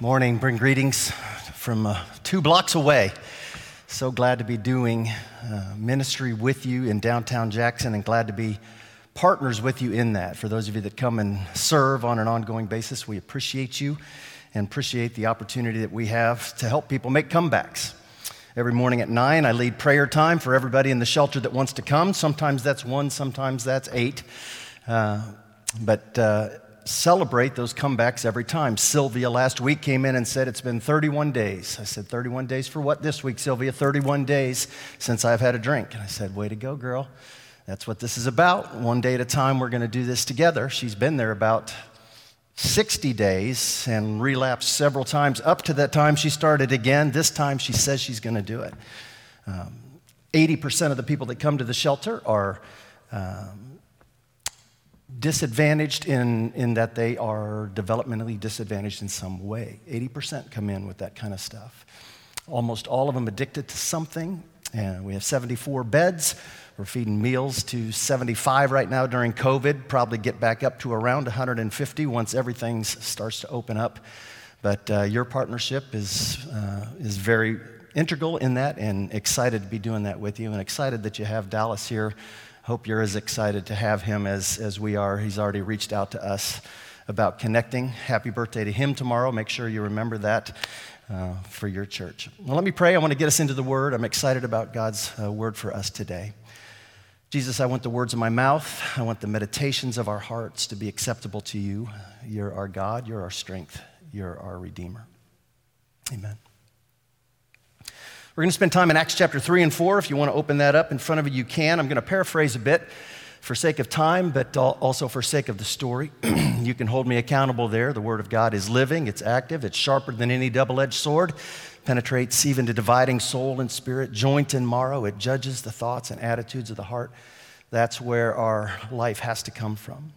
Morning, bring greetings from uh, two blocks away. So glad to be doing uh, ministry with you in downtown Jackson and glad to be partners with you in that. For those of you that come and serve on an ongoing basis, we appreciate you and appreciate the opportunity that we have to help people make comebacks. Every morning at 9, I lead prayer time for everybody in the shelter that wants to come. Sometimes that's one, sometimes that's eight. Uh, but uh, celebrate those comebacks every time. Sylvia last week came in and said, It's been 31 days. I said, 31 days for what this week, Sylvia? 31 days since I've had a drink. And I said, Way to go, girl. That's what this is about. One day at a time, we're going to do this together. She's been there about 60 days and relapsed several times. Up to that time, she started again. This time, she says she's going to do it. Um, 80% of the people that come to the shelter are um, disadvantaged in, in that they are developmentally disadvantaged in some way. 80% come in with that kind of stuff. Almost all of them addicted to something. And we have 74 beds. We're feeding meals to 75 right now during COVID, probably get back up to around 150 once everything starts to open up. But uh, your partnership is, uh, is very integral in that and excited to be doing that with you and excited that you have Dallas here. Hope you're as excited to have him as, as we are. He's already reached out to us about connecting. Happy birthday to him tomorrow. Make sure you remember that uh, for your church. Well, let me pray. I want to get us into the Word. I'm excited about God's uh, Word for us today. Jesus, I want the words of my mouth, I want the meditations of our hearts to be acceptable to you. You're our God, you're our strength, you're our Redeemer. Amen. We're going to spend time in Acts chapter 3 and 4. If you want to open that up in front of you, you can. I'm going to paraphrase a bit for sake of time, but also for sake of the story. you can hold me accountable there. The Word of God is living, it's active, it's sharper than any double edged sword, penetrates even to dividing soul and spirit, joint and marrow. It judges the thoughts and attitudes of the heart. That's where our life has to come from.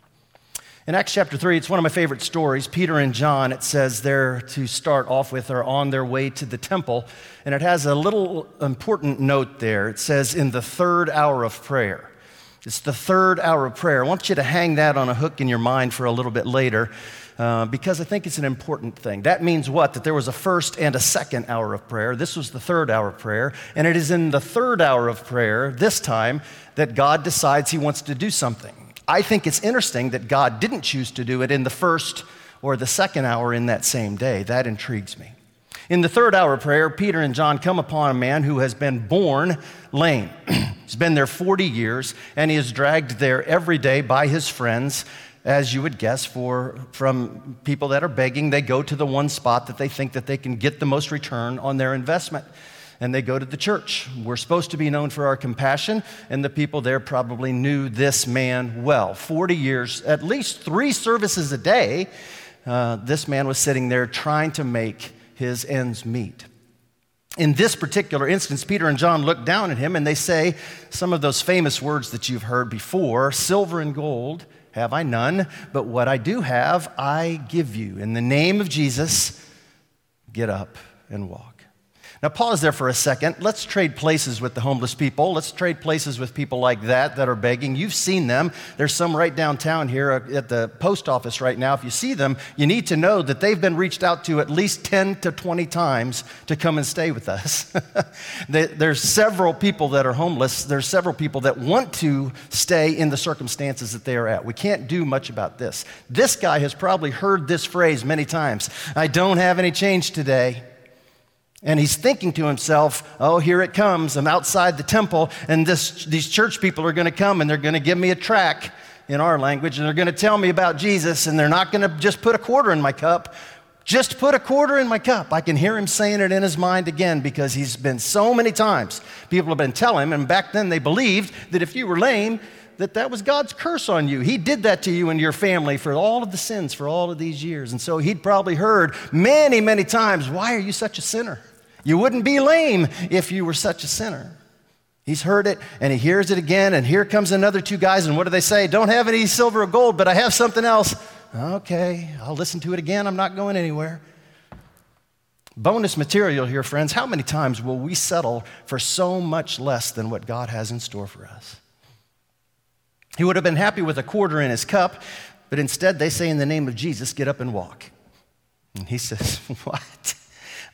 In Acts chapter 3, it's one of my favorite stories. Peter and John, it says there to start off with, are on their way to the temple. And it has a little important note there. It says, in the third hour of prayer. It's the third hour of prayer. I want you to hang that on a hook in your mind for a little bit later uh, because I think it's an important thing. That means what? That there was a first and a second hour of prayer. This was the third hour of prayer. And it is in the third hour of prayer, this time, that God decides He wants to do something. I think it's interesting that God didn't choose to do it in the first or the second hour in that same day. That intrigues me. In the third hour of prayer, Peter and John come upon a man who has been born lame. He's been there 40 years, and he is dragged there every day by his friends. As you would guess, for, from people that are begging, they go to the one spot that they think that they can get the most return on their investment and they go to the church. We're supposed to be known for our compassion, and the people there probably knew this man well. 40 years, at least three services a day, uh, this man was sitting there trying to make his ends meet. In this particular instance, Peter and John look down at him and they say some of those famous words that you've heard before Silver and gold have I none, but what I do have, I give you. In the name of Jesus, get up and walk. Now, pause there for a second. Let's trade places with the homeless people. Let's trade places with people like that that are begging. You've seen them. There's some right downtown here uh, at the post office right now. If you see them, you need to know that they've been reached out to at least 10 to 20 times to come and stay with us. There's several people that are homeless. There's several people that want to stay in the circumstances that they are at. We can't do much about this. This guy has probably heard this phrase many times I don't have any change today. And he's thinking to himself, oh, here it comes. I'm outside the temple, and this, these church people are going to come and they're going to give me a track in our language, and they're going to tell me about Jesus, and they're not going to just put a quarter in my cup. Just put a quarter in my cup. I can hear him saying it in his mind again because he's been so many times. People have been telling him, and back then they believed that if you were lame, that that was God's curse on you. He did that to you and your family for all of the sins for all of these years. And so he'd probably heard many, many times, Why are you such a sinner? You wouldn't be lame if you were such a sinner. He's heard it and he hears it again, and here comes another two guys, and what do they say? Don't have any silver or gold, but I have something else. Okay, I'll listen to it again. I'm not going anywhere. Bonus material here, friends. How many times will we settle for so much less than what God has in store for us? He would have been happy with a quarter in his cup, but instead they say, In the name of Jesus, get up and walk. And he says, What?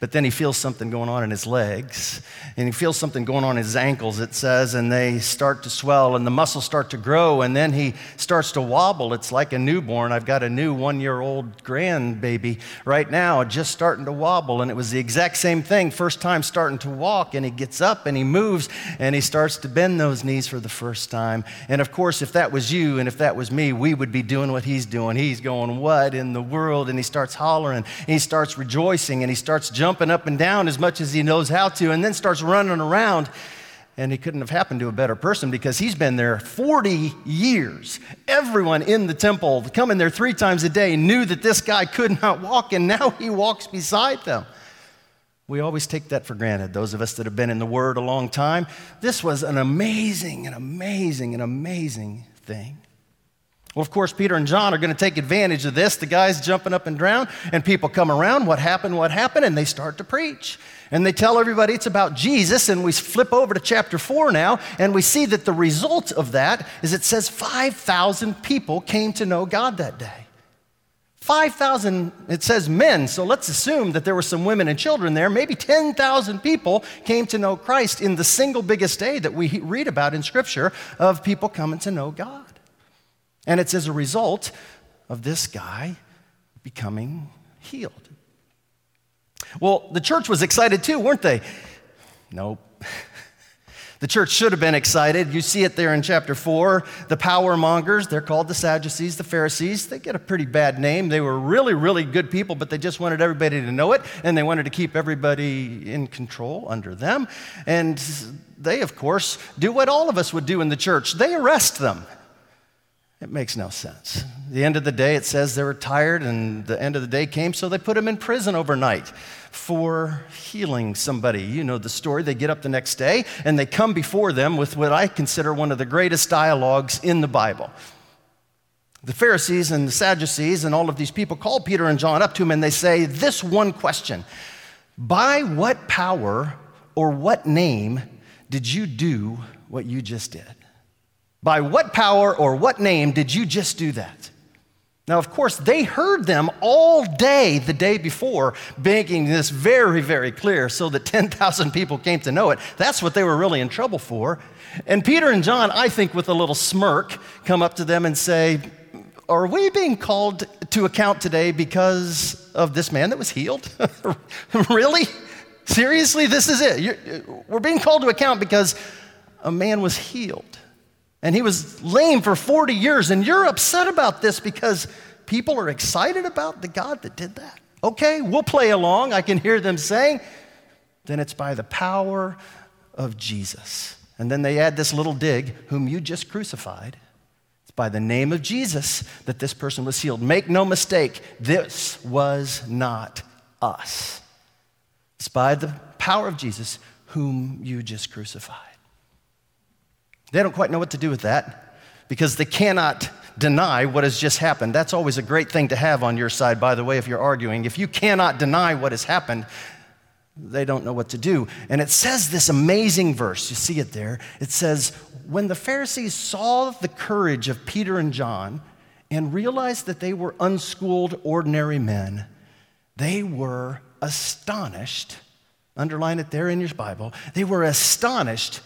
But then he feels something going on in his legs, and he feels something going on in his ankles, it says, and they start to swell, and the muscles start to grow, and then he starts to wobble. It's like a newborn. I've got a new one year old grandbaby right now, just starting to wobble, and it was the exact same thing. First time starting to walk, and he gets up and he moves, and he starts to bend those knees for the first time. And of course, if that was you and if that was me, we would be doing what he's doing. He's going, What in the world? And he starts hollering, and he starts rejoicing, and he starts jumping jumping up and down as much as he knows how to, and then starts running around. And he couldn't have happened to a better person because he's been there 40 years. Everyone in the temple, coming there three times a day, knew that this guy could not walk, and now he walks beside them. We always take that for granted, those of us that have been in the Word a long time. This was an amazing, an amazing, an amazing thing. Well, of course, Peter and John are going to take advantage of this. The guy's jumping up and down, and people come around. What happened? What happened? And they start to preach. And they tell everybody it's about Jesus. And we flip over to chapter 4 now, and we see that the result of that is it says 5,000 people came to know God that day. 5,000, it says men, so let's assume that there were some women and children there. Maybe 10,000 people came to know Christ in the single biggest day that we read about in Scripture of people coming to know God. And it's as a result of this guy becoming healed. Well, the church was excited too, weren't they? Nope. The church should have been excited. You see it there in chapter 4. The power mongers, they're called the Sadducees, the Pharisees. They get a pretty bad name. They were really, really good people, but they just wanted everybody to know it, and they wanted to keep everybody in control under them. And they, of course, do what all of us would do in the church they arrest them. It makes no sense. The end of the day, it says they were tired, and the end of the day came, so they put him in prison overnight for healing somebody. You know the story. They get up the next day and they come before them with what I consider one of the greatest dialogues in the Bible. The Pharisees and the Sadducees and all of these people call Peter and John up to him and they say this one question By what power or what name did you do what you just did? By what power or what name did you just do that? Now, of course, they heard them all day the day before, making this very, very clear so that 10,000 people came to know it. That's what they were really in trouble for. And Peter and John, I think, with a little smirk, come up to them and say, Are we being called to account today because of this man that was healed? really? Seriously, this is it? You're, we're being called to account because a man was healed. And he was lame for 40 years, and you're upset about this because people are excited about the God that did that. Okay, we'll play along. I can hear them saying, then it's by the power of Jesus. And then they add this little dig, whom you just crucified. It's by the name of Jesus that this person was healed. Make no mistake, this was not us. It's by the power of Jesus whom you just crucified. They don't quite know what to do with that because they cannot deny what has just happened. That's always a great thing to have on your side, by the way, if you're arguing. If you cannot deny what has happened, they don't know what to do. And it says this amazing verse. You see it there. It says, When the Pharisees saw the courage of Peter and John and realized that they were unschooled, ordinary men, they were astonished. Underline it there in your Bible. They were astonished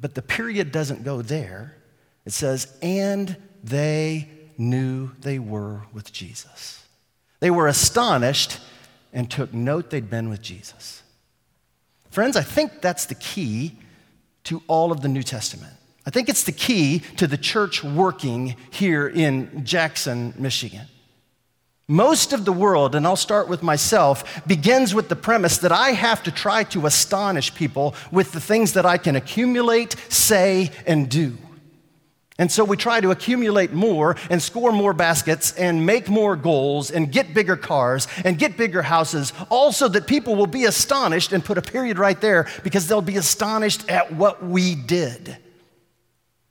but the period doesn't go there. It says, and they knew they were with Jesus. They were astonished and took note they'd been with Jesus. Friends, I think that's the key to all of the New Testament. I think it's the key to the church working here in Jackson, Michigan. Most of the world, and I'll start with myself, begins with the premise that I have to try to astonish people with the things that I can accumulate, say, and do. And so we try to accumulate more and score more baskets and make more goals and get bigger cars and get bigger houses, all so that people will be astonished and put a period right there because they'll be astonished at what we did.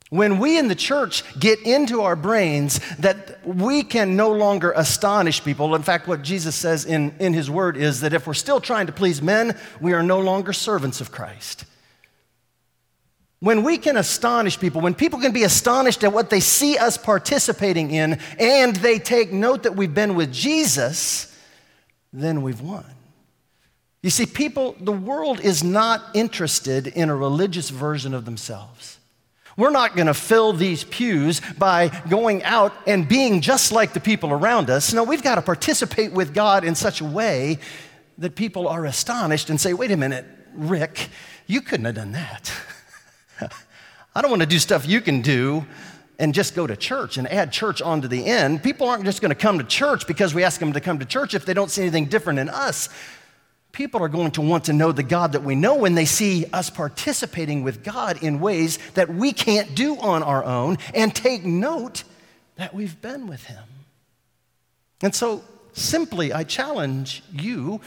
When we in the church get into our brains that we can no longer astonish people, in fact, what Jesus says in, in his word is that if we're still trying to please men, we are no longer servants of Christ. When we can astonish people, when people can be astonished at what they see us participating in, and they take note that we've been with Jesus, then we've won. You see, people, the world is not interested in a religious version of themselves. We're not going to fill these pews by going out and being just like the people around us. No, we've got to participate with God in such a way that people are astonished and say, wait a minute, Rick, you couldn't have done that. I don't want to do stuff you can do and just go to church and add church onto the end. People aren't just going to come to church because we ask them to come to church if they don't see anything different in us. People are going to want to know the God that we know when they see us participating with God in ways that we can't do on our own and take note that we've been with Him. And so, simply, I challenge you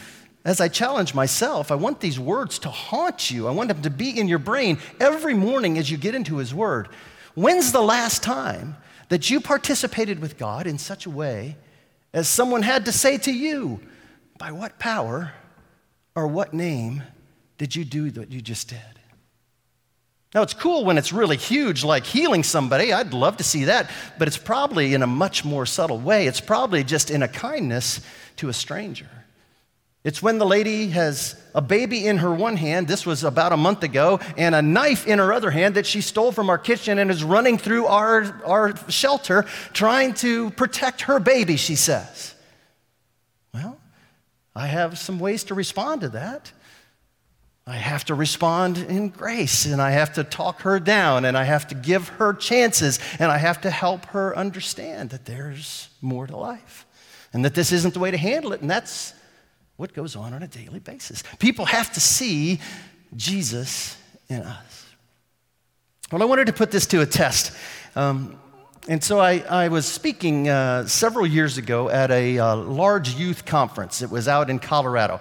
as I challenge myself, I want these words to haunt you. I want them to be in your brain every morning as you get into His Word. When's the last time that you participated with God in such a way as someone had to say to you, By what power or what name did you do what you just did? Now, it's cool when it's really huge, like healing somebody. I'd love to see that, but it's probably in a much more subtle way. It's probably just in a kindness to a stranger. It's when the lady has a baby in her one hand, this was about a month ago, and a knife in her other hand that she stole from our kitchen and is running through our, our shelter trying to protect her baby, she says. Well, I have some ways to respond to that. I have to respond in grace, and I have to talk her down, and I have to give her chances, and I have to help her understand that there's more to life, and that this isn't the way to handle it, and that's what goes on on a daily basis. People have to see Jesus in us. Well, I wanted to put this to a test. Um, and so I, I was speaking uh, several years ago at a uh, large youth conference. It was out in Colorado.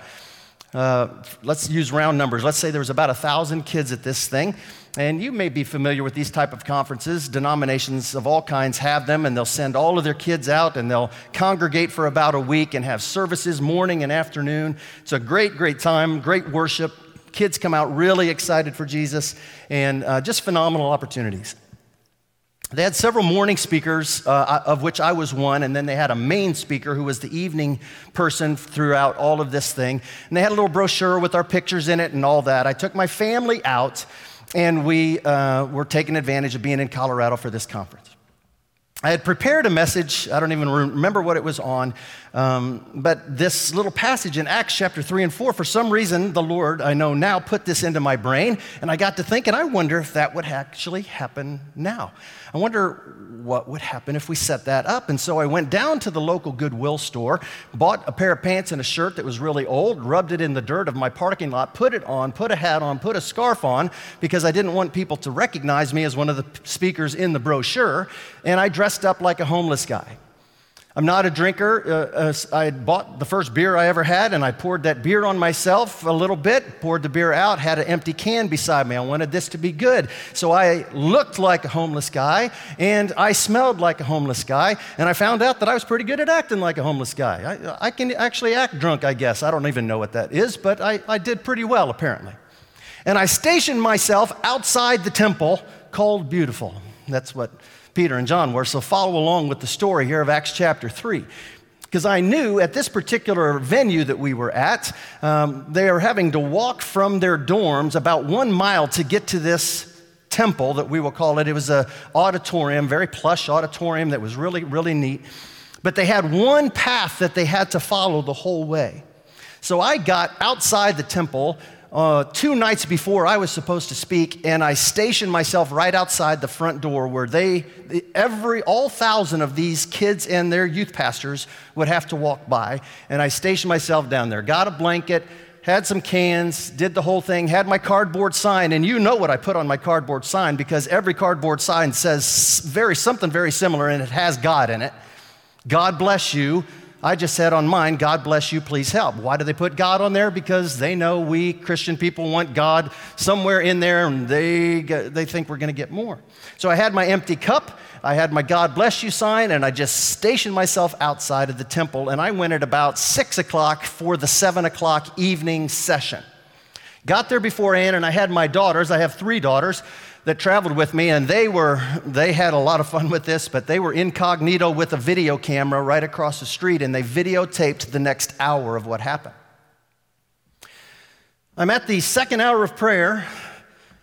Uh, let's use round numbers. Let's say there was about a thousand kids at this thing. And you may be familiar with these type of conferences. Denominations of all kinds have them, and they'll send all of their kids out and they'll congregate for about a week and have services morning and afternoon. It's a great, great time, great worship. Kids come out really excited for Jesus, and uh, just phenomenal opportunities. They had several morning speakers, uh, of which I was one, and then they had a main speaker who was the evening person throughout all of this thing. And they had a little brochure with our pictures in it and all that. I took my family out and we uh, were taking advantage of being in Colorado for this conference. I had prepared a message, I don't even remember what it was on, um, but this little passage in Acts chapter 3 and 4, for some reason, the Lord, I know now, put this into my brain, and I got to thinking, I wonder if that would actually happen now. I wonder what would happen if we set that up. And so I went down to the local Goodwill store, bought a pair of pants and a shirt that was really old, rubbed it in the dirt of my parking lot, put it on, put a hat on, put a scarf on, because I didn't want people to recognize me as one of the speakers in the brochure, and I dressed up like a homeless guy. I'm not a drinker. Uh, uh, I bought the first beer I ever had, and I poured that beer on myself a little bit, poured the beer out, had an empty can beside me. I wanted this to be good. So I looked like a homeless guy, and I smelled like a homeless guy, and I found out that I was pretty good at acting like a homeless guy. I, I can actually act drunk, I guess. I don't even know what that is, but I, I did pretty well, apparently. And I stationed myself outside the temple called Beautiful. That's what Peter and John were. So follow along with the story here of Acts chapter 3. Because I knew at this particular venue that we were at, um, they are having to walk from their dorms about one mile to get to this temple that we will call it. It was an auditorium, very plush auditorium that was really, really neat. But they had one path that they had to follow the whole way. So I got outside the temple uh, two nights before I was supposed to speak, and I stationed myself right outside the front door where they, every, all thousand of these kids and their youth pastors would have to walk by. And I stationed myself down there, got a blanket, had some cans, did the whole thing, had my cardboard sign, and you know what I put on my cardboard sign because every cardboard sign says very, something very similar and it has God in it. God bless you. I just said on mine, God bless you, please help. Why do they put God on there? Because they know we Christian people want God somewhere in there and they, they think we're going to get more. So I had my empty cup, I had my God bless you sign, and I just stationed myself outside of the temple. And I went at about six o'clock for the seven o'clock evening session. Got there before beforehand, and I had my daughters, I have three daughters that traveled with me, and they were they had a lot of fun with this, but they were incognito with a video camera right across the street, and they videotaped the next hour of what happened. I'm at the second hour of prayer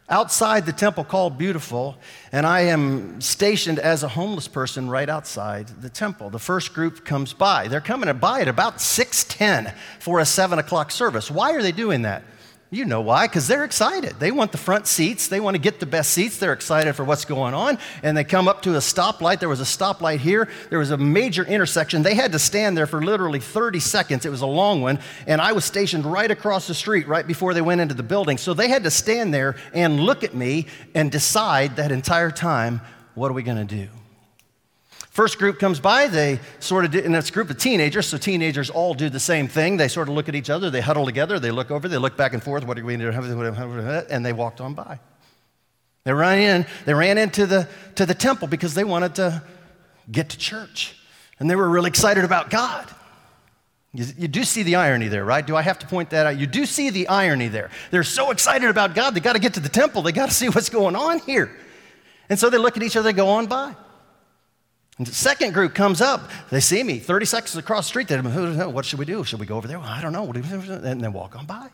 outside the temple called Beautiful, and I am stationed as a homeless person right outside the temple. The first group comes by. They're coming by at about 6:10 for a seven o'clock service. Why are they doing that? You know why? Because they're excited. They want the front seats. They want to get the best seats. They're excited for what's going on. And they come up to a stoplight. There was a stoplight here. There was a major intersection. They had to stand there for literally 30 seconds. It was a long one. And I was stationed right across the street right before they went into the building. So they had to stand there and look at me and decide that entire time, what are we going to do? First group comes by, they sort of, do, and it's a group of teenagers, so teenagers all do the same thing. They sort of look at each other, they huddle together, they look over, they look back and forth, what are we going to do? And they walked on by. They ran in, they ran into the, to the temple because they wanted to get to church. And they were really excited about God. You, you, do see the irony there, right? Do I have to point that out? You do see the irony there. They're so excited about God, they got to get to the temple, they got to see what's going on here. And so they look at each other, they go on by. And the second group comes up. They see me 30 seconds across the street. They who, what should we do? Should we go over there? Well, I don't know. And they walk on by.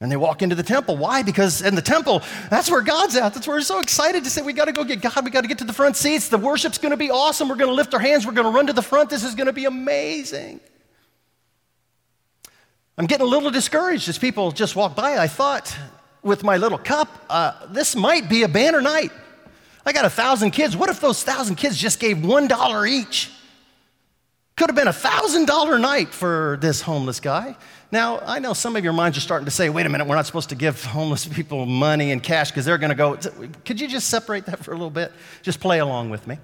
And they walk into the temple. Why? Because in the temple, that's where God's at. That's where we're so excited to say, we got to go get God. We got to get to the front seats. The worship's going to be awesome. We're going to lift our hands. We're going to run to the front. This is going to be amazing. I'm getting a little discouraged as people just walk by. I thought with my little cup, uh, this might be a banner night. I got a thousand kids. What if those thousand kids just gave one dollar each? Could have been a thousand dollar night for this homeless guy. Now, I know some of your minds are starting to say, wait a minute, we're not supposed to give homeless people money and cash because they're going to go. Could you just separate that for a little bit? Just play along with me.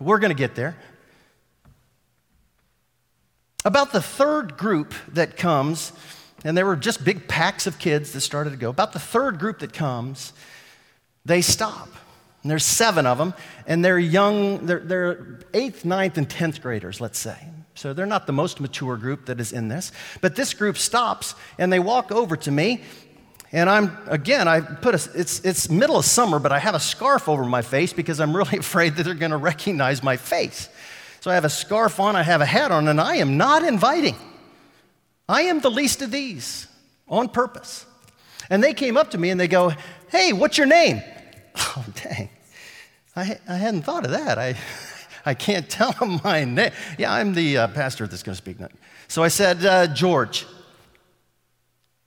We're going to get there. About the third group that comes, and there were just big packs of kids that started to go, about the third group that comes, they stop. And there's seven of them, and they're young, they're, they're eighth, ninth, and tenth graders, let's say. So they're not the most mature group that is in this. But this group stops and they walk over to me. And I'm, again, I put a, it's, it's middle of summer, but I have a scarf over my face because I'm really afraid that they're going to recognize my face. So I have a scarf on, I have a hat on, and I am not inviting. I am the least of these on purpose. And they came up to me and they go, Hey, what's your name? Oh, dang. I, I hadn't thought of that. I, I can't tell him my name. Yeah, I'm the uh, pastor that's going to speak. So I said, uh, George.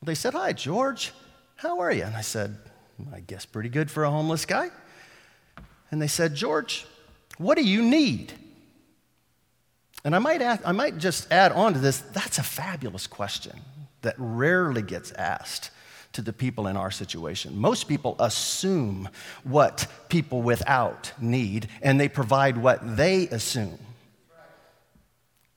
They said, Hi, George. How are you? And I said, I guess pretty good for a homeless guy. And they said, George, what do you need? And I might, ask, I might just add on to this that's a fabulous question that rarely gets asked to the people in our situation. Most people assume what people without need, and they provide what they assume.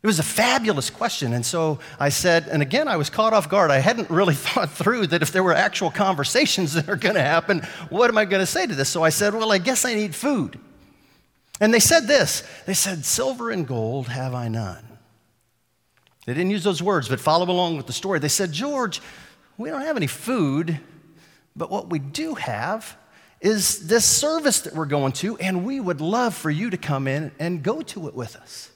It was a fabulous question. And so I said, and again, I was caught off guard. I hadn't really thought through that if there were actual conversations that are going to happen, what am I going to say to this? So I said, well, I guess I need food. And they said this they said, Silver and gold have I none. They didn't use those words, but follow along with the story. They said, George, we don't have any food, but what we do have is this service that we're going to, and we would love for you to come in and go to it with us.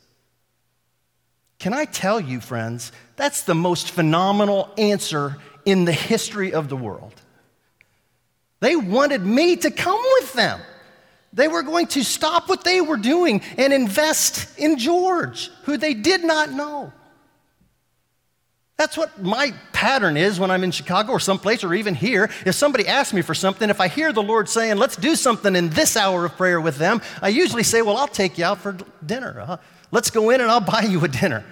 Can I tell you, friends, that's the most phenomenal answer in the history of the world. They wanted me to come with them. They were going to stop what they were doing and invest in George, who they did not know. That's what my pattern is when I'm in Chicago or someplace or even here. If somebody asks me for something, if I hear the Lord saying, let's do something in this hour of prayer with them, I usually say, well, I'll take you out for dinner. Uh, let's go in and I'll buy you a dinner.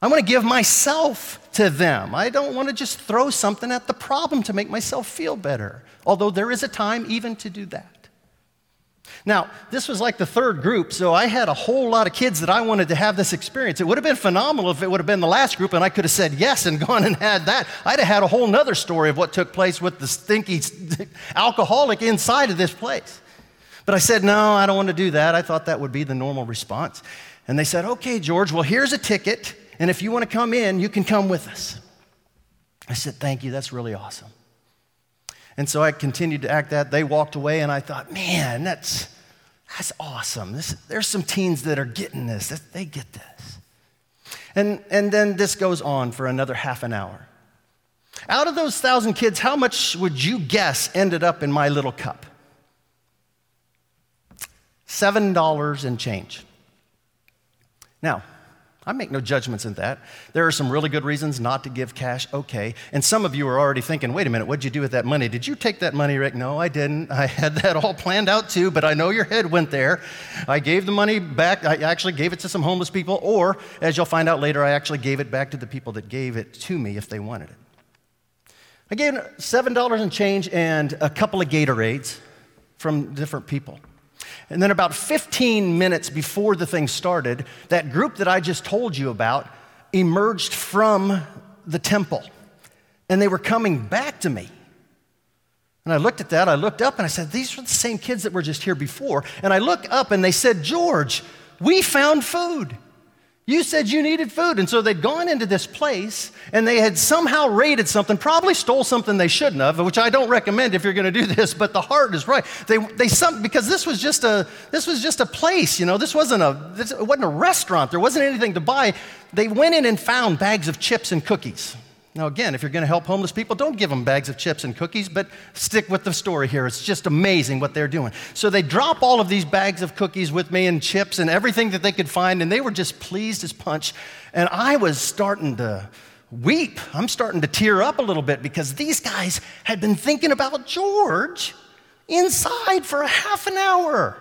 I want to give myself to them. I don't want to just throw something at the problem to make myself feel better, although there is a time even to do that. Now, this was like the third group, so I had a whole lot of kids that I wanted to have this experience. It would have been phenomenal if it would have been the last group and I could have said yes and gone and had that. I'd have had a whole nother story of what took place with the stinky alcoholic inside of this place. But I said, no, I don't want to do that. I thought that would be the normal response. And they said, okay, George, well, here's a ticket, and if you want to come in, you can come with us. I said, thank you, that's really awesome. And so I continued to act that. They walked away, and I thought, man, that's, that's awesome. This, there's some teens that are getting this, they get this. And, and then this goes on for another half an hour. Out of those thousand kids, how much would you guess ended up in my little cup? $7 and change. Now, I make no judgments in that. There are some really good reasons not to give cash, okay. And some of you are already thinking, wait a minute, what'd you do with that money? Did you take that money, Rick? No, I didn't. I had that all planned out too, but I know your head went there. I gave the money back. I actually gave it to some homeless people, or as you'll find out later, I actually gave it back to the people that gave it to me if they wanted it. I gave $7 and change and a couple of Gatorades from different people. And then, about 15 minutes before the thing started, that group that I just told you about emerged from the temple. And they were coming back to me. And I looked at that, I looked up, and I said, These are the same kids that were just here before. And I look up, and they said, George, we found food. You said you needed food. And so they'd gone into this place and they had somehow raided something, probably stole something they shouldn't have, which I don't recommend if you're going to do this, but the heart is right. They, they some, because this was just a, this was just a place, you know, this wasn't a, this, it wasn't a restaurant. There wasn't anything to buy. They went in and found bags of chips and cookies. Now, again, if you're going to help homeless people, don't give them bags of chips and cookies, but stick with the story here. It's just amazing what they're doing. So they drop all of these bags of cookies with me and chips and everything that they could find, and they were just pleased as punch. And I was starting to weep. I'm starting to tear up a little bit because these guys had been thinking about George inside for a half an hour.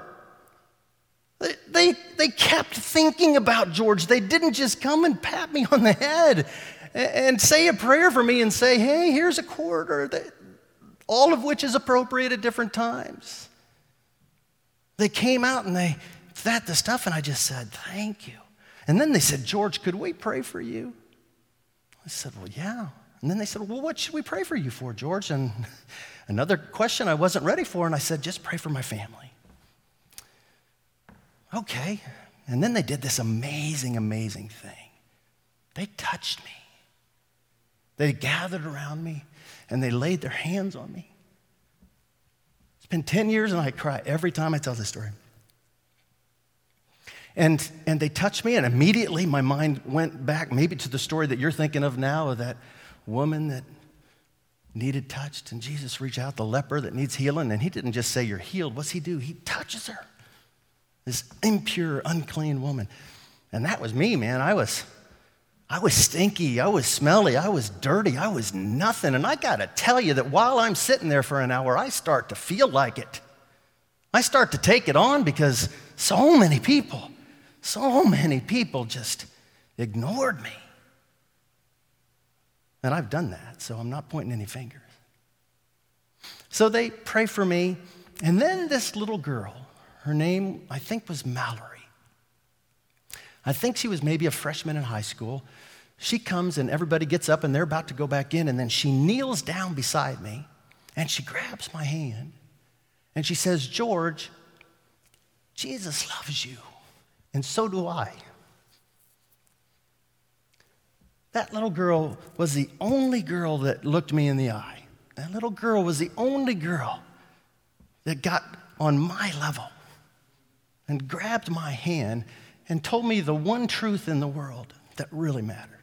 They, they, they kept thinking about George. They didn't just come and pat me on the head and say a prayer for me and say, hey, here's a quarter, all of which is appropriate at different times. They came out and they that the stuff, and I just said, thank you. And then they said, George, could we pray for you? I said, well, yeah. And then they said, well, what should we pray for you for, George? And another question I wasn't ready for, and I said, just pray for my family. Okay. And then they did this amazing, amazing thing. They touched me. They gathered around me and they laid their hands on me. It's been 10 years and I cry every time I tell this story. And, and they touched me, and immediately my mind went back maybe to the story that you're thinking of now of that woman that needed touched, and Jesus reached out, the leper that needs healing, and he didn't just say, You're healed. What's he do? He touches her. This impure, unclean woman. And that was me, man. I was I was stinky, I was smelly, I was dirty, I was nothing. And I gotta tell you that while I'm sitting there for an hour, I start to feel like it. I start to take it on because so many people, so many people just ignored me. And I've done that, so I'm not pointing any fingers. So they pray for me, and then this little girl, her name I think was Mallory. I think she was maybe a freshman in high school. She comes and everybody gets up and they're about to go back in, and then she kneels down beside me and she grabs my hand and she says, George, Jesus loves you, and so do I. That little girl was the only girl that looked me in the eye. That little girl was the only girl that got on my level and grabbed my hand and told me the one truth in the world that really mattered.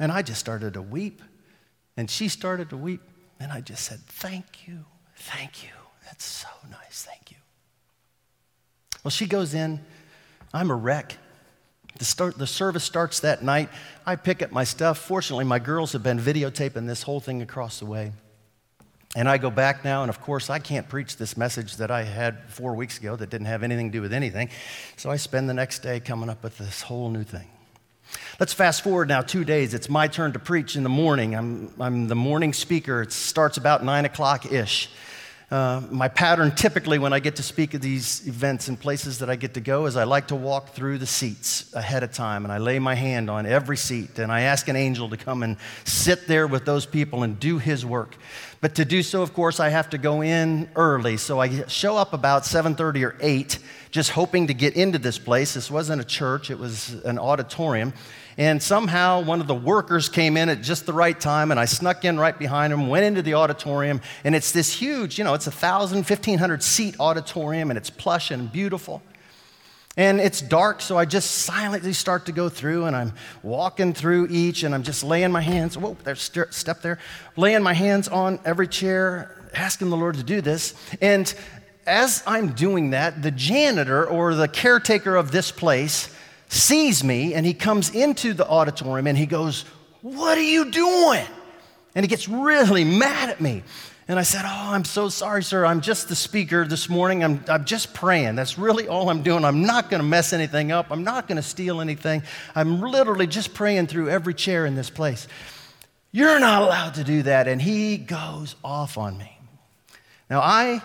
And I just started to weep, and she started to weep, and I just said, Thank you, thank you. That's so nice, thank you. Well, she goes in, I'm a wreck. The, start, the service starts that night. I pick up my stuff. Fortunately, my girls have been videotaping this whole thing across the way. And I go back now, and of course, I can't preach this message that I had four weeks ago that didn't have anything to do with anything. So I spend the next day coming up with this whole new thing. Let's fast forward now two days. It's my turn to preach in the morning. I'm, I'm the morning speaker. It starts about nine o'clock ish. Uh, my pattern typically when I get to speak at these events and places that I get to go is I like to walk through the seats ahead of time and I lay my hand on every seat and I ask an angel to come and sit there with those people and do his work. But to do so, of course, I have to go in early. So I show up about 7:30 or 8 just hoping to get into this place. This wasn't a church, it was an auditorium. And somehow one of the workers came in at just the right time, and I snuck in right behind him, went into the auditorium, and it's this huge, you know, it's a 1,000, 1,500 seat auditorium, and it's plush and beautiful. And it's dark, so I just silently start to go through, and I'm walking through each, and I'm just laying my hands, whoa, there's st- step there, laying my hands on every chair, asking the Lord to do this. And as I'm doing that, the janitor or the caretaker of this place sees me and he comes into the auditorium and he goes, What are you doing? And he gets really mad at me. And I said, Oh, I'm so sorry, sir. I'm just the speaker this morning. I'm, I'm just praying. That's really all I'm doing. I'm not going to mess anything up. I'm not going to steal anything. I'm literally just praying through every chair in this place. You're not allowed to do that. And he goes off on me. Now, I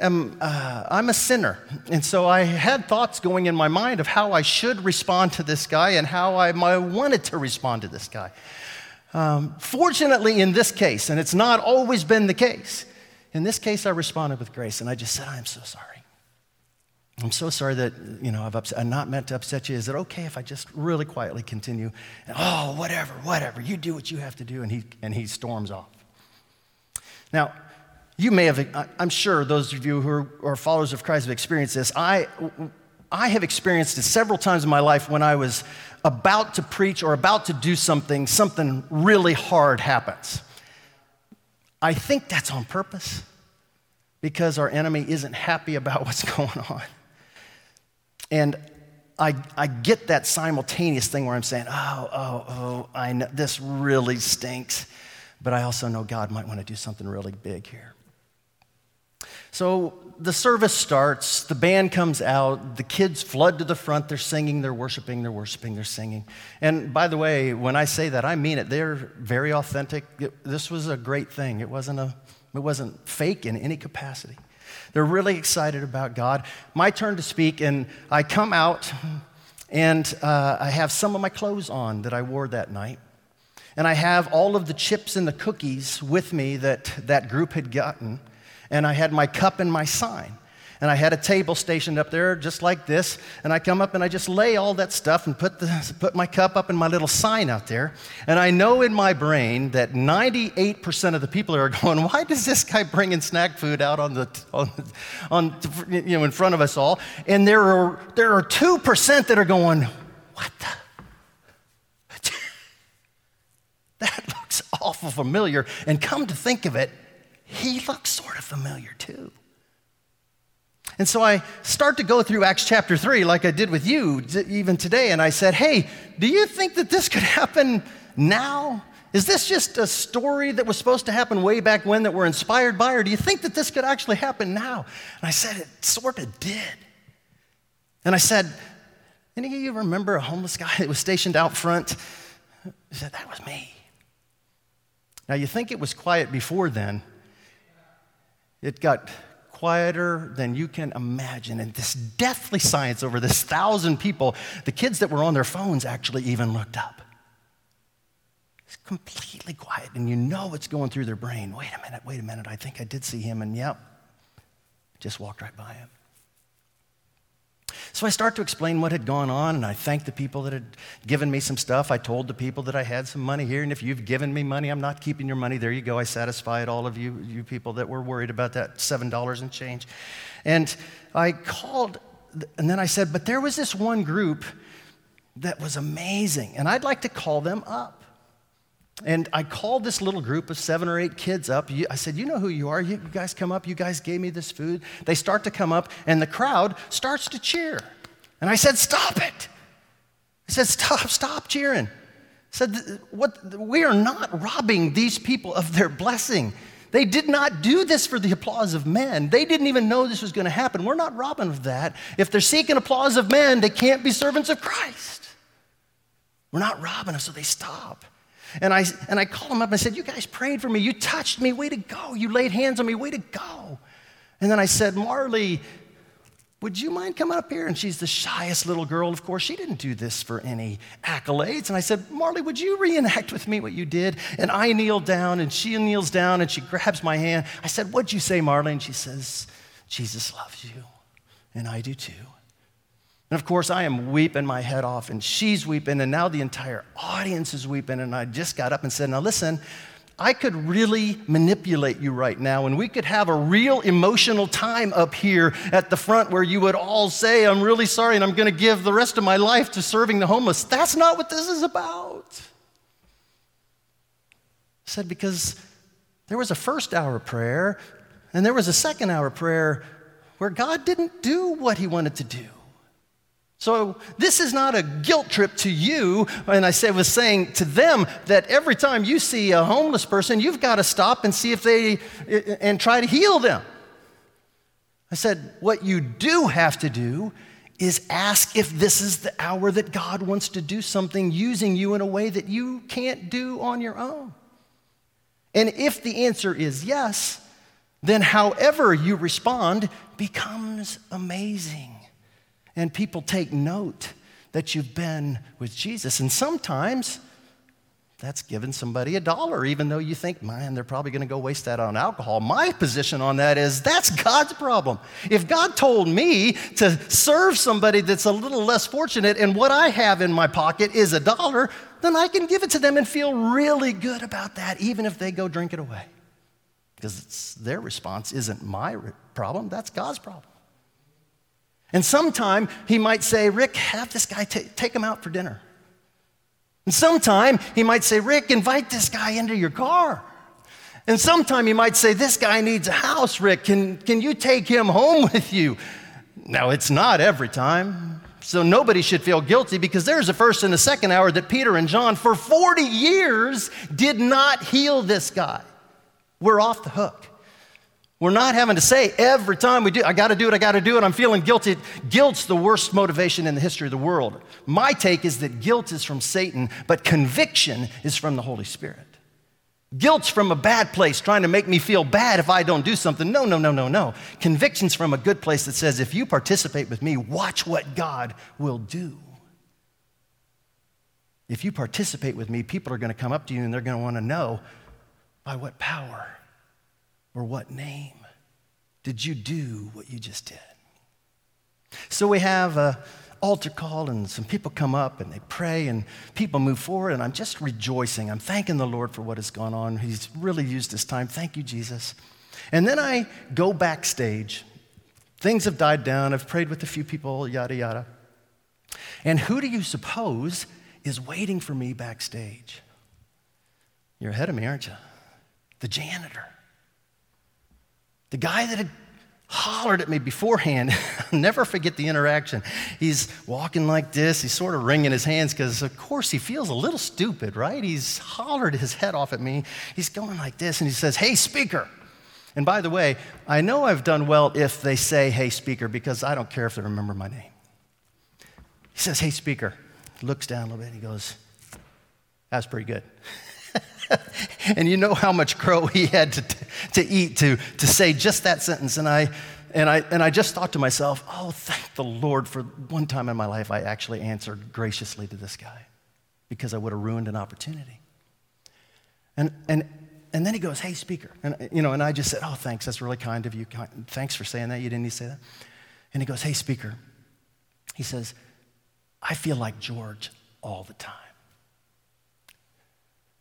am uh, I'm a sinner, and so I had thoughts going in my mind of how I should respond to this guy and how I, I wanted to respond to this guy. Um, fortunately, in this case, and it's not always been the case, in this case, I responded with grace, and I just said, "I'm so sorry. I'm so sorry that you know I've upset. I'm not meant to upset you. Is it okay if I just really quietly continue? And, oh, whatever, whatever. You do what you have to do." And he and he storms off. Now, you may have, I'm sure those of you who are followers of Christ have experienced this. I, I have experienced it several times in my life when I was about to preach or about to do something, something really hard happens. I think that's on purpose because our enemy isn't happy about what's going on. And I, I get that simultaneous thing where I'm saying, oh, oh, oh, I know this really stinks. But I also know God might want to do something really big here. So the service starts, the band comes out, the kids flood to the front, they're singing, they're worshiping, they're worshiping, they're singing. And by the way, when I say that, I mean it. They're very authentic. It, this was a great thing. It wasn't, a, it wasn't fake in any capacity. They're really excited about God. My turn to speak, and I come out, and uh, I have some of my clothes on that I wore that night. And I have all of the chips and the cookies with me that that group had gotten and I had my cup and my sign. And I had a table stationed up there just like this. And I come up and I just lay all that stuff and put, the, put my cup up and my little sign out there. And I know in my brain that 98% of the people are going, why does this guy bring in snack food out on the, on, on, you know, in front of us all? And there are, there are 2% that are going, what the? that looks awful familiar. And come to think of it, he looks sort of familiar too. And so I start to go through Acts chapter 3, like I did with you even today, and I said, Hey, do you think that this could happen now? Is this just a story that was supposed to happen way back when that we're inspired by, or do you think that this could actually happen now? And I said, It sort of did. And I said, Any of you remember a homeless guy that was stationed out front? He said, That was me. Now, you think it was quiet before then, it got quieter than you can imagine. And this deathly silence over this thousand people, the kids that were on their phones actually even looked up. It's completely quiet, and you know what's going through their brain. Wait a minute, wait a minute. I think I did see him, and yep, just walked right by him. So I start to explain what had gone on, and I thanked the people that had given me some stuff. I told the people that I had some money here, and if you've given me money, I'm not keeping your money. There you go. I satisfied all of you, you people that were worried about that $7 and change. And I called, and then I said, but there was this one group that was amazing, and I'd like to call them up. And I called this little group of seven or eight kids up. I said, You know who you are. You guys come up. You guys gave me this food. They start to come up, and the crowd starts to cheer. And I said, Stop it. I said, Stop, stop cheering. I said, what, We are not robbing these people of their blessing. They did not do this for the applause of men. They didn't even know this was going to happen. We're not robbing of that. If they're seeking applause of men, they can't be servants of Christ. We're not robbing them, so they stop. And I, and I called them up and I said, You guys prayed for me. You touched me. Way to go. You laid hands on me. Way to go. And then I said, Marley, would you mind coming up here? And she's the shyest little girl. Of course, she didn't do this for any accolades. And I said, Marley, would you reenact with me what you did? And I kneel down, and she kneels down, and she grabs my hand. I said, What'd you say, Marley? And she says, Jesus loves you, and I do too. And of course, I am weeping my head off, and she's weeping, and now the entire audience is weeping. And I just got up and said, Now listen, I could really manipulate you right now, and we could have a real emotional time up here at the front where you would all say, I'm really sorry, and I'm going to give the rest of my life to serving the homeless. That's not what this is about. I said, because there was a first hour prayer, and there was a second hour prayer where God didn't do what he wanted to do. So this is not a guilt trip to you. And I was saying to them that every time you see a homeless person, you've got to stop and see if they, and try to heal them. I said, what you do have to do is ask if this is the hour that God wants to do something using you in a way that you can't do on your own. And if the answer is yes, then however you respond becomes amazing and people take note that you've been with Jesus. And sometimes that's giving somebody a dollar, even though you think, man, they're probably going to go waste that on alcohol. My position on that is that's God's problem. If God told me to serve somebody that's a little less fortunate and what I have in my pocket is a dollar, then I can give it to them and feel really good about that, even if they go drink it away. Because their response isn't my problem, that's God's problem. And sometime he might say, Rick, have this guy t- take him out for dinner. And sometime he might say, Rick, invite this guy into your car. And sometime he might say, This guy needs a house, Rick. Can, can you take him home with you? Now, it's not every time. So nobody should feel guilty because there's a first and a second hour that Peter and John, for 40 years, did not heal this guy. We're off the hook. We're not having to say every time we do, I got to do it, I got to do it, I'm feeling guilty. Guilt's the worst motivation in the history of the world. My take is that guilt is from Satan, but conviction is from the Holy Spirit. Guilt's from a bad place, trying to make me feel bad if I don't do something. No, no, no, no, no. Conviction's from a good place that says, if you participate with me, watch what God will do. If you participate with me, people are going to come up to you and they're going to want to know by what power or what name did you do what you just did? So we have a altar call and some people come up and they pray and people move forward and I'm just rejoicing. I'm thanking the Lord for what has gone on. He's really used this time. Thank you, Jesus. And then I go backstage. Things have died down. I've prayed with a few people, yada, yada. And who do you suppose is waiting for me backstage? You're ahead of me, aren't you? The janitor. The guy that had hollered at me beforehand, I'll never forget the interaction. He's walking like this, he's sort of wringing his hands because, of course, he feels a little stupid, right? He's hollered his head off at me. He's going like this and he says, Hey, speaker. And by the way, I know I've done well if they say, Hey, speaker, because I don't care if they remember my name. He says, Hey, speaker. Looks down a little bit and he goes, That's pretty good. and you know how much crow he had to, to eat to, to say just that sentence. And I, and, I, and I just thought to myself, oh, thank the Lord for one time in my life I actually answered graciously to this guy because I would have ruined an opportunity. And, and, and then he goes, hey, speaker. And, you know, and I just said, oh, thanks. That's really kind of you. Thanks for saying that. You didn't need to say that. And he goes, hey, speaker. He says, I feel like George all the time.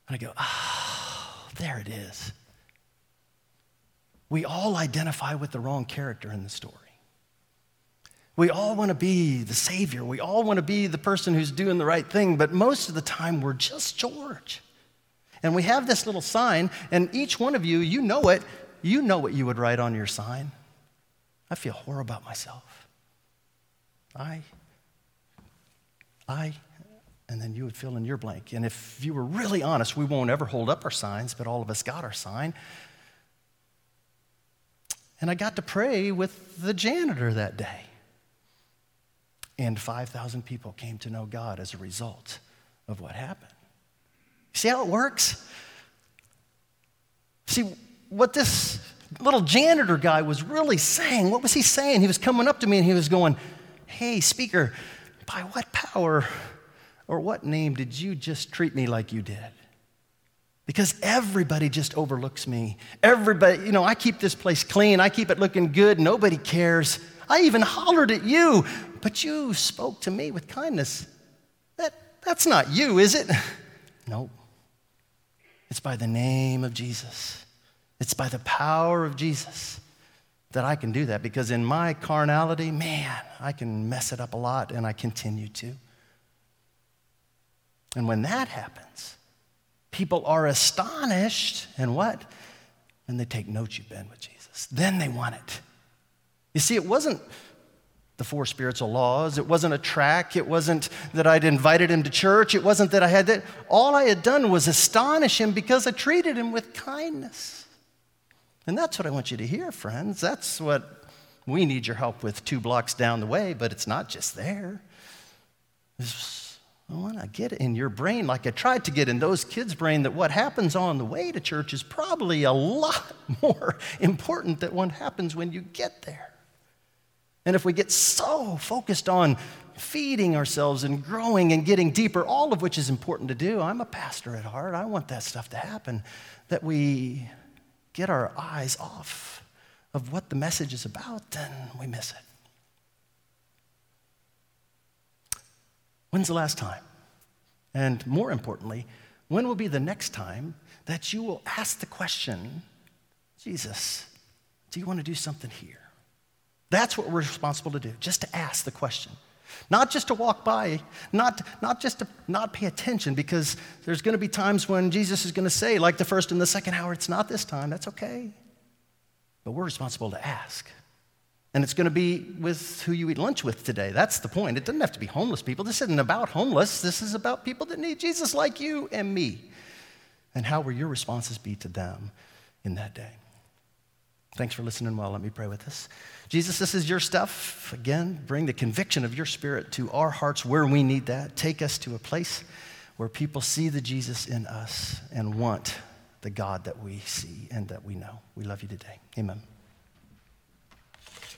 And I go, oh, there it is. We all identify with the wrong character in the story. We all want to be the Savior. We all want to be the person who's doing the right thing, but most of the time we're just George. And we have this little sign, and each one of you, you know it. You know what you would write on your sign. I feel horrible about myself. I, I and then you would fill in your blank. And if you were really honest, we won't ever hold up our signs, but all of us got our sign. And I got to pray with the janitor that day. And 5,000 people came to know God as a result of what happened. See how it works? See, what this little janitor guy was really saying, what was he saying? He was coming up to me and he was going, Hey, speaker, by what power or what name did you just treat me like you did? Because everybody just overlooks me. Everybody, you know, I keep this place clean, I keep it looking good, nobody cares. I even hollered at you, but you spoke to me with kindness. That, that's not you, is it? No. It's by the name of Jesus. It's by the power of Jesus that I can do that because in my carnality, man, I can mess it up a lot and I continue to. And when that happens, people are astonished and what? And they take notes you've been with Jesus. Then they want it. You see, it wasn't the four spiritual laws. It wasn't a track. It wasn't that I'd invited him to church. It wasn't that I had that. All I had done was astonish him because I treated him with kindness. And that's what I want you to hear, friends. That's what we need your help with two blocks down the way, but it's not just there. It's, I want to get in your brain like I tried to get in those kids' brain that what happens on the way to church is probably a lot more important than what happens when you get there. And if we get so focused on feeding ourselves and growing and getting deeper, all of which is important to do, I'm a pastor at heart. I want that stuff to happen, that we get our eyes off of what the message is about, then we miss it. When's the last time? And more importantly, when will be the next time that you will ask the question, Jesus, do you want to do something here? That's what we're responsible to do, just to ask the question. Not just to walk by, not, not just to not pay attention, because there's going to be times when Jesus is going to say, like the first and the second hour, it's not this time, that's okay. But we're responsible to ask. And it's going to be with who you eat lunch with today. That's the point. It doesn't have to be homeless people. This isn't about homeless. This is about people that need Jesus like you and me. And how will your responses be to them in that day? Thanks for listening well. Let me pray with us. Jesus, this is your stuff. Again, bring the conviction of your spirit to our hearts where we need that. Take us to a place where people see the Jesus in us and want the God that we see and that we know. We love you today. Amen.